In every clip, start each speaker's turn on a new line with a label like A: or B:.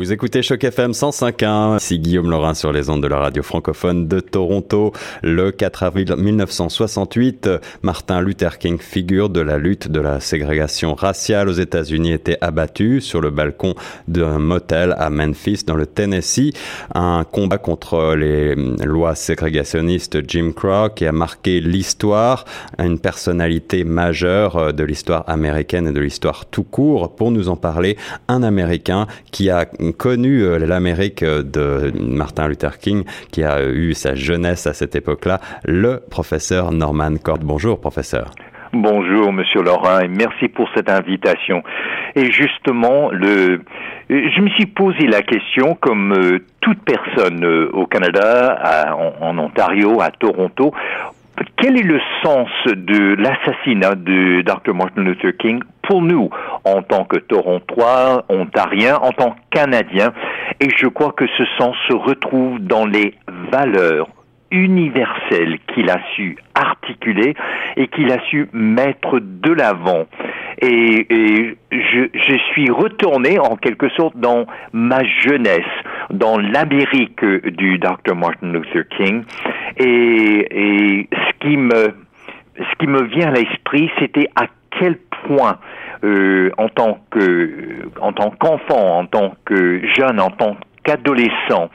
A: Vous écoutez Choc FM 105.1. Ici Guillaume Laurin sur les ondes de la radio francophone de Toronto. Le 4 avril 1968, Martin Luther King, figure de la lutte de la ségrégation raciale aux États-Unis, était abattu sur le balcon d'un motel à Memphis, dans le Tennessee. Un combat contre les lois ségrégationnistes Jim Crow qui a marqué l'histoire, une personnalité majeure de l'histoire américaine et de l'histoire tout court. Pour nous en parler, un Américain qui a connu euh, l'Amérique euh, de Martin Luther King, qui a eu sa jeunesse à cette époque-là, le professeur Norman Cord. Bonjour, professeur.
B: Bonjour, Monsieur Laurent, et merci pour cette invitation. Et justement, le, je me suis posé la question, comme euh, toute personne au Canada, en, Ontario, à Toronto, quel est le sens de l'assassinat de Dr. Martin Luther King pour nous, en tant que Torontois, Ontariens, en tant que Canadiens Et je crois que ce sens se retrouve dans les valeurs universelles qu'il a su articuler et qu'il a su mettre de l'avant. Et, et je, je, suis retourné en quelque sorte dans ma jeunesse, dans l'Amérique du Dr. Martin Luther King. Et, et ce qui me ce qui me vient à l'esprit, c'était à quel point euh, en tant que en tant qu'enfant, en tant que jeune, en tant qu'adolescent,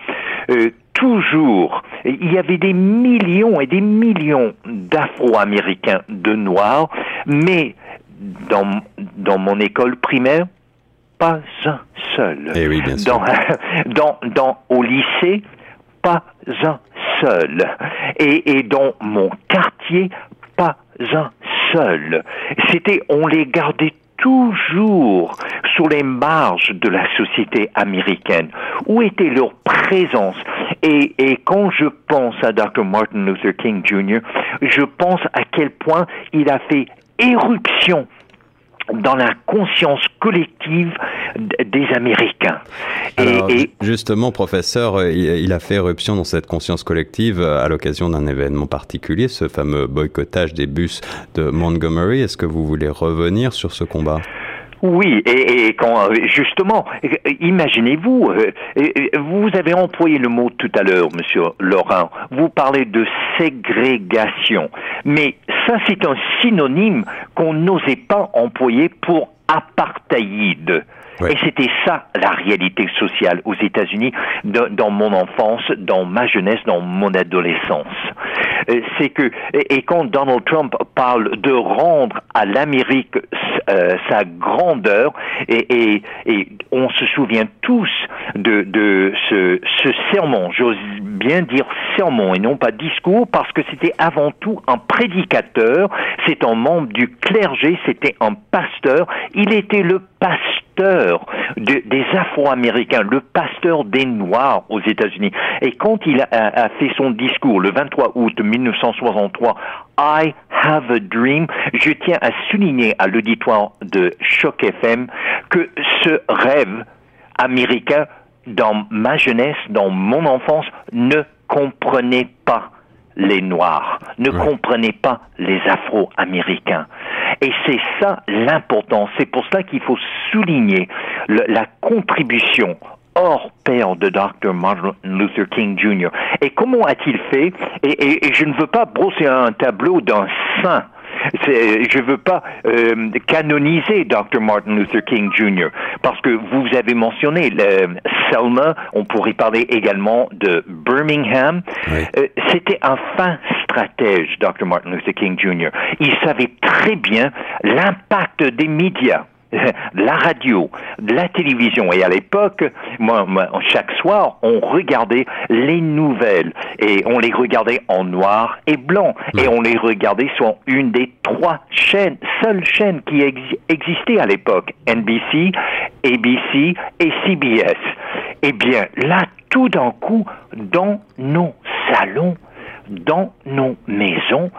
B: euh, toujours, il y avait des millions et des millions d'Afro-Américains, de Noirs, mais dans, dans mon école primaire, pas un seul.
A: Eh oui, bien sûr.
B: Dans, dans, dans, au lycée, pas un seul. Et, et dans mon quartier, pas un seul. C'était, on les gardait toujours sur les marges de la société américaine. Où était leur présence? Et, et, quand je pense à Dr. Martin Luther King Jr., je pense à quel point il a fait éruption dans la conscience collective des Américains.
A: et, justement, professeur, euh, il a fait éruption dans cette conscience collective euh, à l'occasion d'un événement particulier, ce fameux boycottage des bus de Montgomery. Est-ce que vous voulez revenir sur ce combat?
B: Oui, et, quand justement, imaginez-vous, euh, vous avez employé le mot tout à l'heure, Monsieur Laurent. Vous parlez de ségrégation, mais ça c'est un synonyme qu'on n'osait pas employer pour apartheid. Et c'était ça la réalité sociale aux États-Unis dans mon enfance, dans ma jeunesse, dans mon adolescence. Euh, c'est que et quand Donald Trump parle de rendre à l'Amérique euh, sa grandeur et, on se souvient tous de, ce, ce sermon, bien dire sermon et non pas discours parce que c'était avant tout un prédicateur, c'est un membre du clergé, c'était un pasteur, il était le pasteur des Afro-Américains, le pasteur des Noirs aux États-Unis. Et quand il a, fait son discours le 23 août 1963, I have a dream, je tiens à souligner à l'auditoire de Choc FM que ce rêve américain dans ma jeunesse, dans mon enfance, ne comprenait pas les Noirs, ne comprenait pas les Afro-Américains. Et c'est ça l'important. C'est pour cela qu'il faut souligner la contribution hors pair de Dr. Martin Luther King Jr. Et comment a-t-il fait? Et, et, je ne veux pas brosser un tableau d'un saint je ne veux pas euh, canoniser Dr. Martin Luther King Jr. parce que vous avez mentionné Selma, on pourrait parler également de Birmingham. Euh, c'était un fin stratège, Dr. Martin Luther King Jr. Il savait très bien l'impact des médias la radio, la télévision. Et à l'époque, moi, chaque soir, on regardait les nouvelles et on les regardait en noir et blanc et on les regardait sur une des trois chaînes, seules chaînes qui existaient à l'époque, NBC, ABC et CBS. Eh bien, là, tout d'un coup, dans nos salons, dans nos maisons,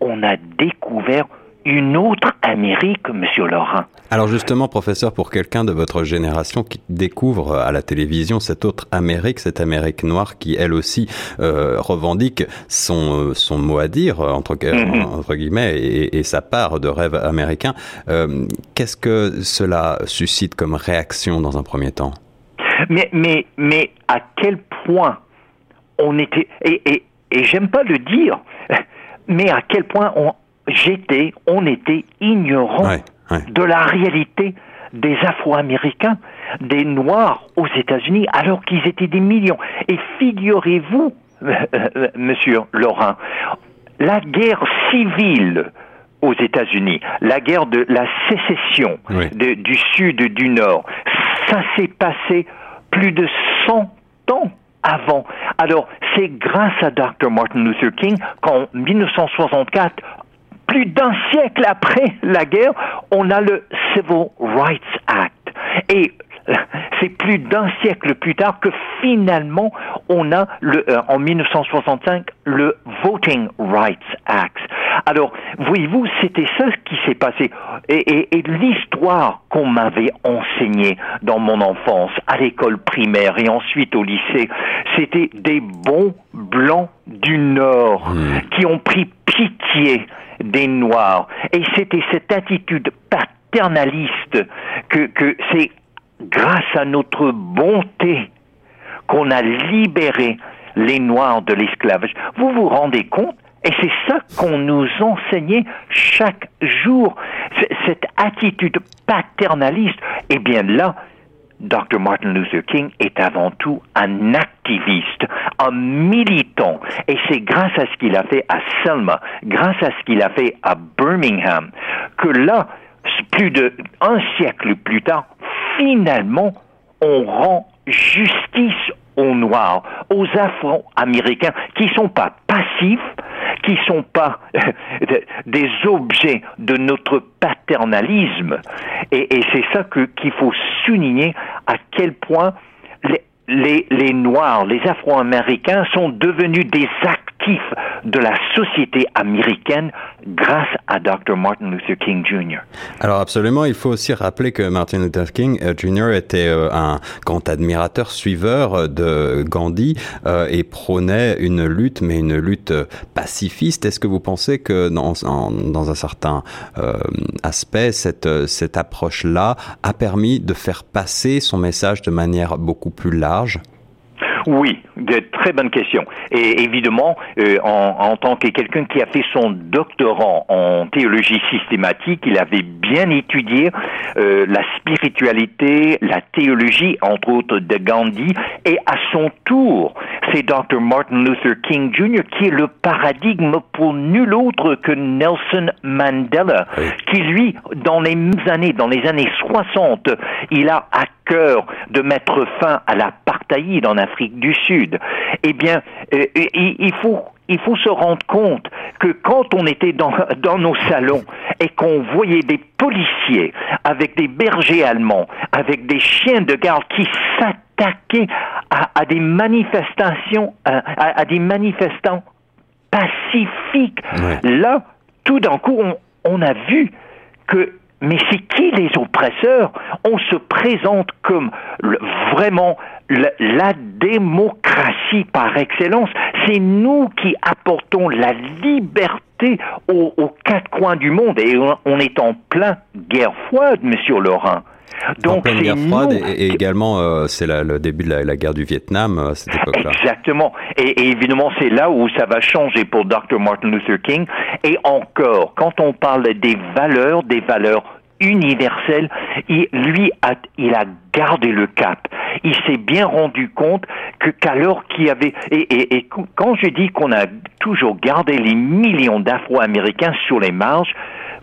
B: on a découvert une autre Amérique, Monsieur Laurent.
A: Alors justement, professeur, pour quelqu'un de votre génération qui découvre à la télévision cette autre Amérique, cette Amérique noire qui, elle aussi, euh, revendique son, euh, son mot à dire, entre, mhm. entre guillemets, et, sa part de rêve américain, euh, qu'est-ce que cela suscite comme réaction dans un premier temps?
B: Mais, mais, mais à quel point on était, et, et, et j'aime pas le dire, mais à quel point on, j'étais, on était ignorant de la réalité des Afro-Américains, des Noirs aux États-Unis, alors qu'ils étaient des millions. Et figurez-vous, Monsieur Laurent, la guerre civile aux États-Unis, la guerre de la sécession du Sud du Nord, ça s'est passé plus de 100 ans avant. Alors, c'est grâce à Dr. Martin Luther King qu'en 1964, plus d'un siècle après la guerre, on a le Civil Rights Act. Et c'est plus d'un siècle plus tard que finalement on a le, euh, en 1965 le Voting Rights Act. Alors, voyez-vous, c'était ça qui s'est passé. Et, et, l'histoire qu'on m'avait enseignée dans mon enfance, à l'école primaire et ensuite au lycée, c'était des bons blancs du Nord hmm. qui ont pris pitié des Noirs. Et c'était cette attitude paternaliste que, c'est grâce à notre bonté qu'on a libéré les Noirs de l'esclavage. Vous vous rendez compte? Et c'est ça qu'on nous enseignait chaque jour, cette attitude paternaliste. Eh bien là, Dr. Martin Luther King est avant tout un activiste, un militant. Et c'est grâce à ce qu'il a fait à Selma, grâce à ce qu'il a fait à Birmingham, que là, plus d'un siècle plus tard, finalement, on rend justice aux Noirs, aux Afro-Américains, qui sont pas passifs, qui sont pas des objets de notre paternalisme. Et, c'est ça qu'il faut souligner à quel point les, les Noirs, les Afro-Américains sont devenus des de la société américaine grâce à Dr. Martin Luther King Jr.
A: Alors absolument, il faut aussi rappeler que Martin Luther King euh, Jr. était euh, un grand admirateur, suiveur euh, de Gandhi et prônait une lutte, mais une lutte pacifiste. Est-ce que vous pensez que dans, dans un certain aspect, cette, cette approche-là a permis de faire passer son message de manière beaucoup plus large?
B: Oui, de très bonne question. Et évidemment, euh, en, en, tant que quelqu'un qui a fait son doctorat en théologie systématique, il avait bien étudié euh, la spiritualité, la théologie, entre autres, de Gandhi, et à son tour, c'est Dr. Martin Luther King Jr. qui est le paradigme pour nul autre que Nelson Mandela, qui lui, dans les années, dans les années 60, il a à cœur de mettre fin à l'apartheid en Afrique du Sud. Eh bien, euh, il faut il faut se rendre compte que quand on était dans, dans nos salons et qu'on voyait des policiers avec des bergers allemands, avec des chiens de garde qui s'attaquaient à, des manifestations, à, des manifestants pacifiques, là, tout d'un coup, on, on a vu que mais c'est qui les oppresseurs? On se présente comme vraiment la démocratie par excellence. C'est nous qui apportons la liberté aux, quatre coins du monde et on, est en plein guerre froide, Monsieur Laurent.
A: Donc, en pleine guerre froide et, également euh, c'est le début de la, guerre du Vietnam à cette époque-là.
B: Exactement. Et, évidemment c'est là où ça va changer pour Dr. Martin Luther King. Et encore, quand on parle des valeurs, des valeurs universelles, il, lui a, il a gardé le cap. Il s'est bien rendu compte que qu'alors qu'il y avait et, quand je dis qu'on a toujours gardé les millions d'Afro-Américains sur les marges,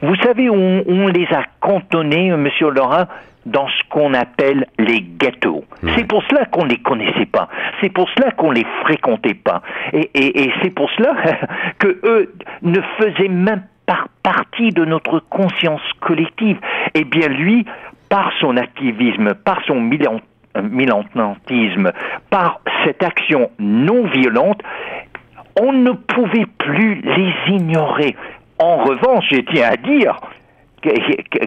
B: vous savez, on, on les a cantonnés, Monsieur Laurent, dans ce qu'on appelle les ghettos. C'est pour cela qu'on ne les connaissait pas. C'est pour cela qu'on les fréquentait pas. Et, et, et c'est pour cela que eux ne faisaient même pas partie de notre conscience collective. Eh bien, lui, par son activisme, par son militantisme, par cette action non violente, on ne pouvait plus les ignorer. En revanche, je tiens à dire,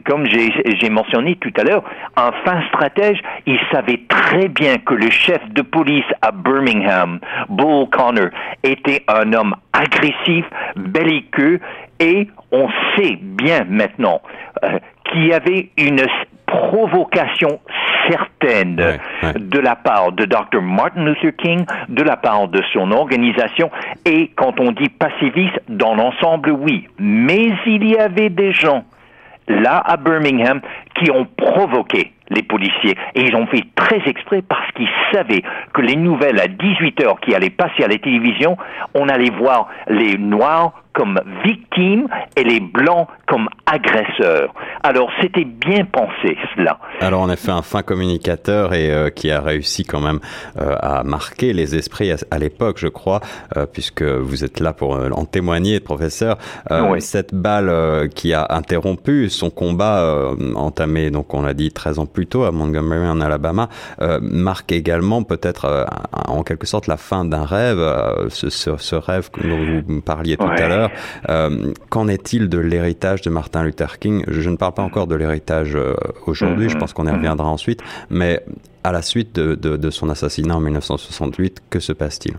B: comme j'ai mentionné tout à l'heure, un fin stratège, il savait très bien que le chef de police à Birmingham, Bull Connor, était un homme agressif, belliqueux, et on sait bien maintenant euh, qu'il y avait une provocation certaine de la part de Dr. Martin Luther King, de la part de son organisation, et quand on dit pacifiste, dans l'ensemble, oui. Mais il y avait des gens là à Birmingham qui ont provoqué les policiers. Et ils ont fait très exprès parce qu'ils savaient que les nouvelles à 18 heures qui allaient passer à la télévision, on allait voir les Noirs comme victimes et les blancs comme agresseurs. Alors c'était bien pensé cela.
A: Alors on a fait un fin communicateur et euh, qui a réussi quand même euh, à marquer les esprits à, l'époque, je crois, euh, puisque vous êtes là pour en témoigner, professeur. Cette balle qui a interrompu son combat entamé, donc on l'a dit 13 ans plus tôt à Montgomery en Alabama, marque également peut-être en quelque sorte la fin d'un rêve, ce, ce, rêve dont vous parliez tout à l'heure euh, qu'en est-il de l'héritage de Martin Luther King? Je ne parle pas encore de l'héritage euh, aujourd'hui, je mm-hmm. pense qu'on y reviendra ensuite, mais à la suite de, son assassinat en 1968, que se passe-t-il?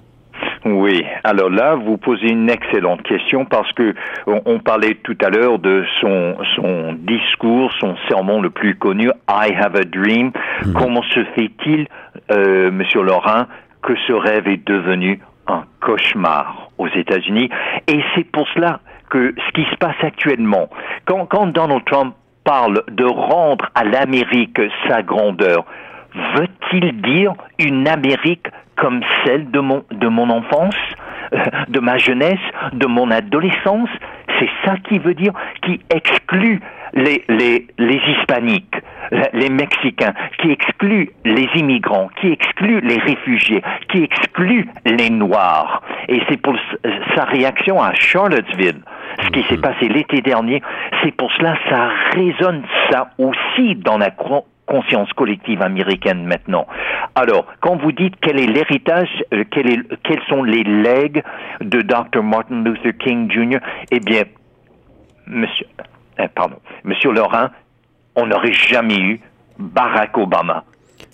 B: Oui, alors là, vous posez une excellente question parce que on, parlait tout à l'heure de son, son discours, son sermon le plus connu, I have a dream. Mm-hmm. Comment se fait-il, euh, Monsieur Laurent, que ce rêve est devenu un cauchemar? Aux États-Unis. Et c'est pour cela que ce qui se passe actuellement, quand, Donald Trump parle de rendre à l'Amérique sa grandeur, veut-il dire une Amérique comme celle de mon, de mon enfance, de ma jeunesse, de mon adolescence? C'est ça qui veut dire, qui exclut les, les, les hispaniques, les Mexicains, qui exclut les immigrants, qui exclut les réfugiés, qui exclut les Noirs. Et c'est pour sa réaction à Charlottesville, ce qui s'est mhm. passé l'été dernier, c'est pour cela ça résonne ça aussi dans la conscience collective américaine maintenant. Alors, quand vous dites quel est l'héritage, euh, quel est, quels sont les legs de Dr. Martin Luther King Jr., eh bien, monsieur, eh, pardon, Monsieur Laurent, on n'aurait jamais eu Barack Obama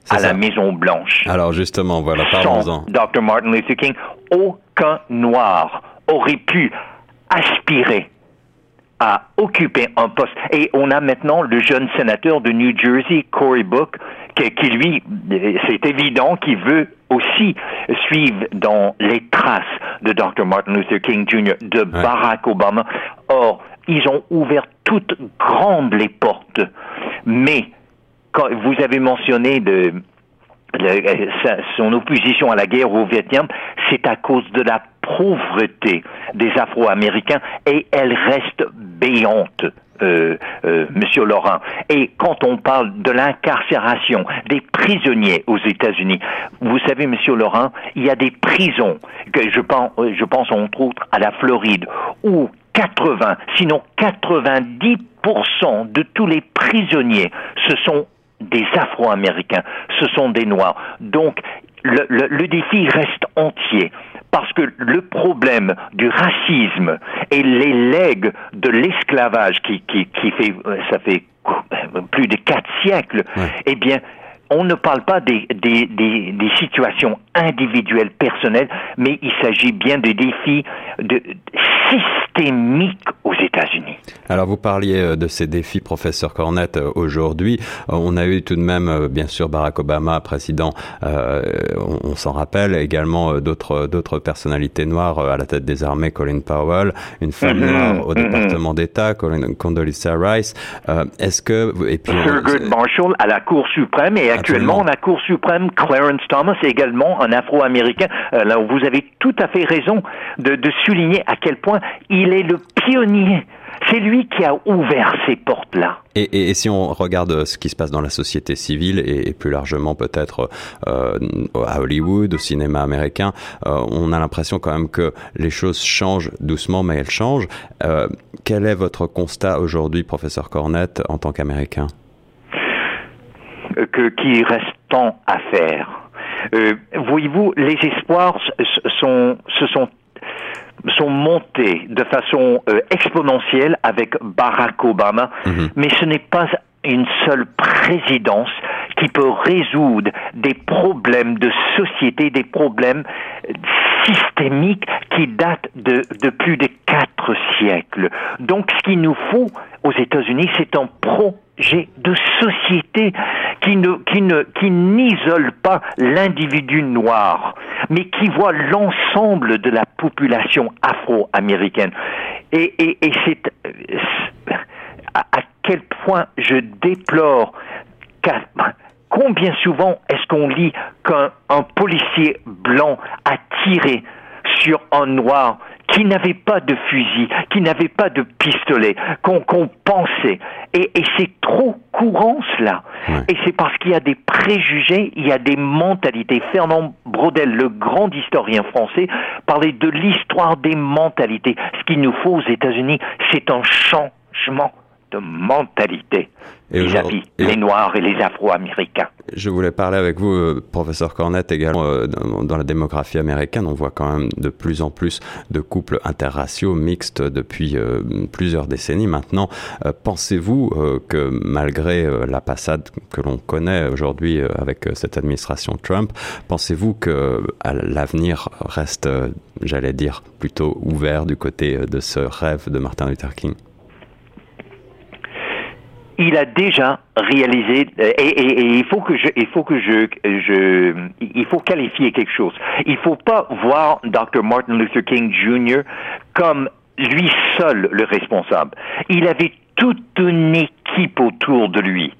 B: à la Maison Blanche.
A: Alors justement, voilà, parlons-en.
B: Dr. Martin Luther King, aucun noir aurait pu aspirer à occuper un poste. Et on a maintenant le jeune sénateur de New Jersey, Cory Book, qui, lui, c'est évident qu'il veut aussi suivre dans les traces de Dr. Martin Luther King Jr., de Barack Obama. Or, ils ont ouvert toutes grandes les portes. Mais, quand vous avez mentionné de, son opposition à la guerre au Vietnam, c'est à cause de la pauvreté des Afro-Américains et elle reste béante. Euh, euh, Monsieur Laurent. Et quand on parle de l'incarcération des prisonniers aux États-Unis, vous savez, Monsieur Laurent, il y a des prisons que je pense, je pense entre autres à la Floride où 80, sinon 90% de tous les prisonniers, ce sont des Afro-Américains, ce sont des Noirs. Donc, le, défi reste entier parce que le problème du racisme et les legs de l'esclavage qui, qui, qui fait, ça fait plus de quatre siècles, eh bien, on ne parle pas des, des, des, des, situations individuelles, personnelles, mais il s'agit bien de défis de, systémiques aux États-Unis.
A: Alors vous parliez euh, de ces défis, professeur Cornette, euh, aujourd'hui. Euh, on a eu tout de même, bien sûr, Barack Obama, président, euh, on, s'en rappelle, également d'autres d'autres personnalités noires à la tête des armées, Colin Powell, une femme mm-hmm. noire au mm-hmm. département d'État, Condoleezza Rice. Est-ce que...
B: Et puis, Thurgood Marshall à la Cour suprême et actuellement la Cour suprême, Clarence Thomas également un Afro-Américain. là, vous avez tout à fait raison de, de souligner à quel point il est le pionnier c'est lui qui a ouvert ces portes-là.
A: Et, si on regarde ce qui se passe dans la société civile et, plus largement peut-être euh, à Hollywood, au cinéma américain, euh, on a l'impression quand même que les choses changent doucement, mais elles changent. Euh, quel est votre constat aujourd'hui, professeur Cornette, en tant qu'Américain?
B: Que qu'il reste tant à faire. Voyez-vous, les espoirs sont, se sont sont montés de façon euh, exponentielle avec Barack Obama, mhm. mais ce n'est pas une seule présidence qui peut résoudre des problèmes de société, des problèmes systémiques qui datent de, de plus de quatre siècles. Donc ce qu'il nous faut aux États-Unis, c'est un pro j'ai de sociétés qui ne qui ne qui n'isolent pas l'individu noir, mais qui voient l'ensemble de la population afro-américaine. Et, et, et c'est à, quel point je déplore combien souvent est-ce qu'on lit qu'un policier blanc a tiré sur un noir qui n'avait pas de fusil, qui n'avait pas de pistolet, qu'on pensait. Et, et c'est trop courant cela. Et c'est parce qu'il y a des préjugés, il y a des mentalités. Fernand Braudel, le grand historien français, parlait de l'histoire des mentalités. Ce qu'il nous faut aux États-Unis, c'est un changement de mentalité vis-à-vis les Noirs et les Afro-Américains.
A: Je voulais parler avec vous, euh, professeur Cornette, également euh, dans la démographie américaine. On voit quand même de plus en plus de couples interraciaux mixtes depuis euh, plusieurs décennies maintenant. Pensez-vous que malgré la passade que l'on connaît aujourd'hui avec cette administration Trump, pensez-vous que l'avenir reste, j'allais dire, plutôt ouvert du côté de ce rêve de Martin Luther King?
B: Il a déjà réalisé et, et, et, il faut que je il faut que je je il faut qualifier quelque chose. Il faut pas voir Dr Martin Luther King Jr. comme lui seul le responsable. Il avait toute une équipe autour de lui.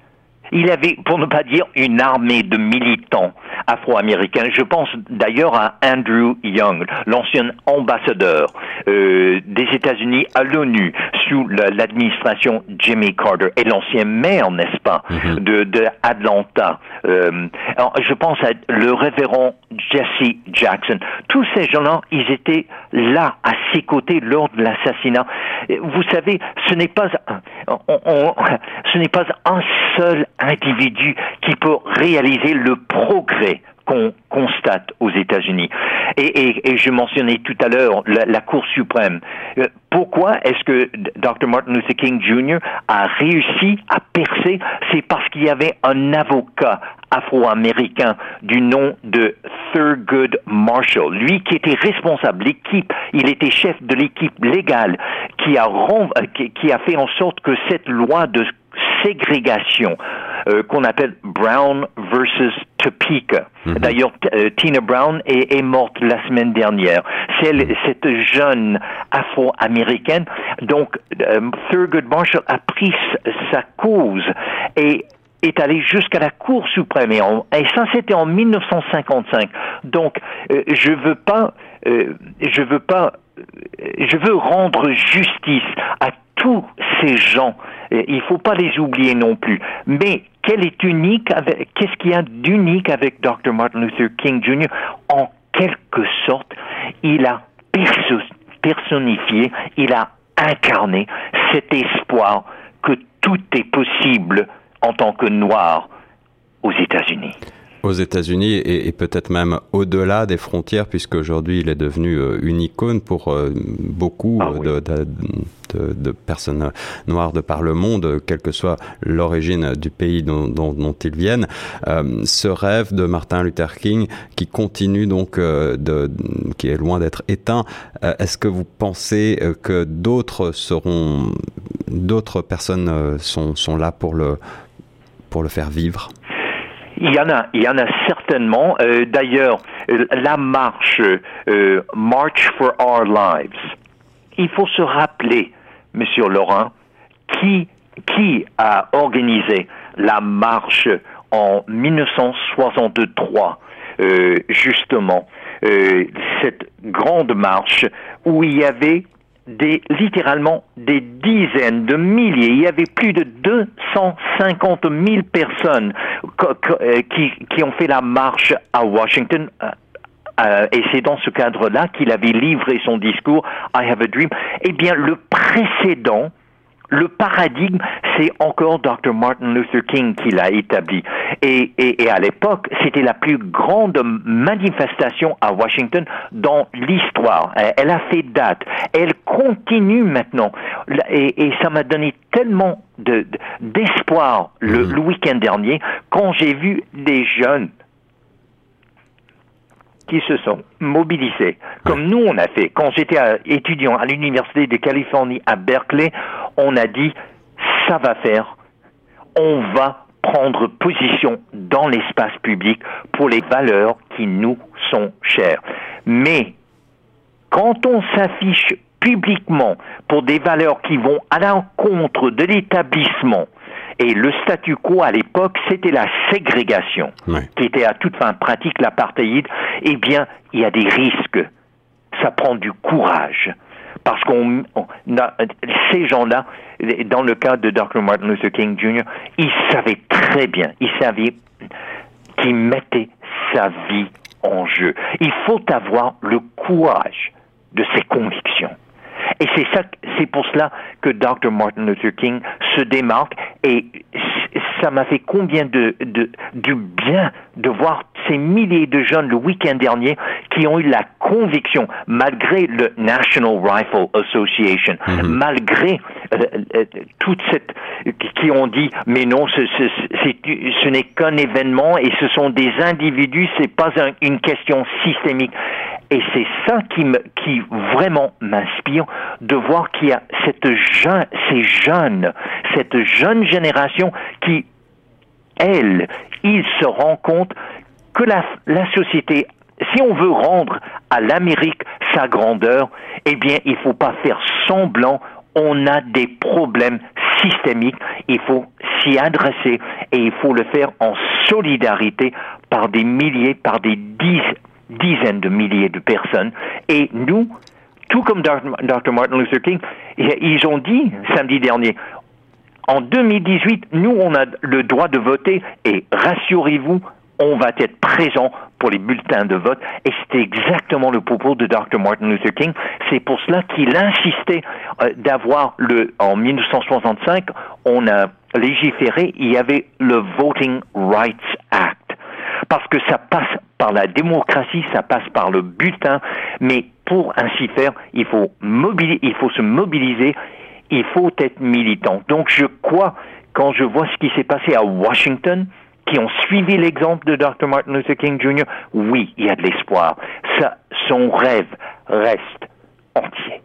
B: Il avait, pour ne pas dire, une armée de militants afro-américains. Je pense d'ailleurs à Andrew Young, l'ancien ambassadeur euh, des États-Unis à l'ONU sous l'administration Jimmy Carter et l'ancien maire, n'est-ce pas, mm-hmm. de, de, Atlanta. Euh, alors, je pense à le révérend Jesse Jackson. Tous ces gens-là, ils étaient là à ses côtés lors de l'assassinat. Vous savez, ce n'est pas, on, on, ce n'est pas un seul individu qui peut réaliser le progrès qu'on constate aux États-Unis. Et, je mentionnais tout à l'heure la, Cour suprême. Euh, pourquoi est-ce que Dr. Martin Luther King Jr. a réussi à percer? C'est parce qu'il y avait un avocat afro-américain du nom de Thurgood Marshall, lui qui était responsable, l'équipe, il était chef de l'équipe légale a, qui a fait en sorte que cette loi de ségrégation euh, qu'on appelle Brown versus Topeka. Mhm. D'ailleurs, euh, Tina Brown est, est, morte la semaine dernière. C'est mhm. cette jeune afro-américaine. Donc, euh, Thurgood Marshall a pris sa cause et est allé jusqu'à la Cour suprême et, et ça c'était en 1955. Donc euh, je veux pas, euh, je veux pas, je veux rendre justice à tous ces gens. Il faut pas les oublier non plus. Mais quel est unique qu'est-ce qu'il y a d'unique avec Dr. Martin Luther King Jr. En quelque sorte, il a personnifié, il a incarné cet espoir que tout est possible en tant que noir aux États-Unis
A: aux États-Unis et, et peut-être même au-delà des frontières, puisque aujourd'hui il est devenu euh, une icône pour euh, beaucoup ah, oui. de, de, de, de, personnes noires de par le monde, quelle que soit l'origine du pays dont, dont, dont ils viennent. Euh, ce rêve de Martin Luther King qui continue donc euh, de, qui est loin d'être éteint, euh, est-ce que vous pensez que d'autres seront, d'autres personnes sont, sont là pour le, pour le faire vivre?
B: Il y en a, il y en a certainement. Euh, D'ailleurs, la marche euh, March for Our Lives. Il faut se rappeler, Monsieur Laurent, qui qui a organisé la marche en 1963, euh, justement, euh, cette grande marche où il y avait des, littéralement des dizaines de milliers, il y avait plus de 250 000 personnes euh, qui, qui ont fait la marche à Washington. Euh, euh, et c'est dans ce cadre-là qu'il avait livré son discours I Have a Dream. Eh bien, le précédent, le paradigme, c'est encore Dr. Martin Luther King qui l'a établi. Et, et, et à l'époque, c'était la plus grande manifestation à Washington dans l'histoire. Elle a fait date. Elle continue maintenant. Et, et ça m'a donné tellement d'espoir de, le, mmh. le week-end dernier quand j'ai vu des jeunes qui se sont mobilisés, comme nous on a fait. Quand j'étais étudiant à l'Université de Californie à Berkeley, on a dit, ça va faire. on va prendre position dans l'espace public pour les valeurs qui nous sont chères. Mais quand on s'affiche publiquement pour des valeurs qui vont à l'encontre de l'établissement, et le statu quo à l'époque, c'était la ségrégation, qui était à toute fin pratique l'apartheid, eh bien, il y a des risques. Ça prend du courage parce qu'on ces gens-là, dans le cas de Dr. Martin Luther King Jr., ils savaient très bien, ils savaient qu'ils mettaient sa vie en jeu. Il faut avoir le courage de ses convictions. Et c'est ça, c'est pour cela que Dr. Martin Luther King se démarque et ça m'a fait combien de, de, du bien de voir ces milliers de jeunes le week-end dernier qui ont eu la conviction, malgré le National Rifle Association, mhm. malgré euh, euh, toute cette, qui ont dit, mais non, ce, ce, ce n'est qu'un événement et ce sont des individus, c'est pas une question systémique. Et c'est ça qui me, qui vraiment m'inspire de voir qu'il y a cette jeune, ces jeunes, cette jeune génération qui, elle, ils se rend compte que la, la société si on veut rendre à l'Amérique sa grandeur, eh bien, il ne faut pas faire semblant. On a des problèmes systémiques. Il faut s'y adresser et il faut le faire en solidarité par des milliers, par des dizaines dizaines de milliers de personnes. Et nous, tout comme Dr. Martin Luther King, ils ont dit samedi dernier, en 2018, nous, on a le droit de voter et rassurez-vous, on va être présent pour les bulletins de vote. Et c'était exactement le propos de Dr. Martin Luther King. C'est pour cela qu'il insistait euh, d'avoir le, en 1965, on a légiféré, il y avait le Voting Rights Act. Parce que ça passe par la démocratie, ça passe par le bulletin, mais pour ainsi faire, il faut, il faut se mobiliser, il faut être militant. Donc je crois, quand je vois ce qui s'est passé à Washington, qui ont suivi l'exemple de Dr. Martin Luther King Jr., oui, il y a de l'espoir. son rêve reste entier.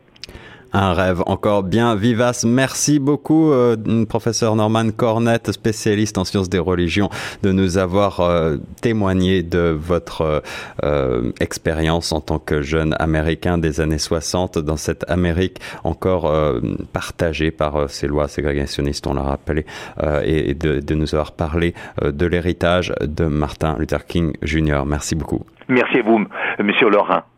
A: Un rêve encore bien vivace. Merci beaucoup, euh, professeur Norman Cornette, spécialiste en sciences des religions, de nous avoir euh, témoigné de votre euh, expérience en tant que jeune américain des années 60 dans cette Amérique encore partagée par ces lois ségrégationnistes, on l'a rappelé, et de, de, nous avoir parlé de l'héritage de Martin Luther King Jr. Merci beaucoup.
B: Merci à vous, Monsieur Laurent.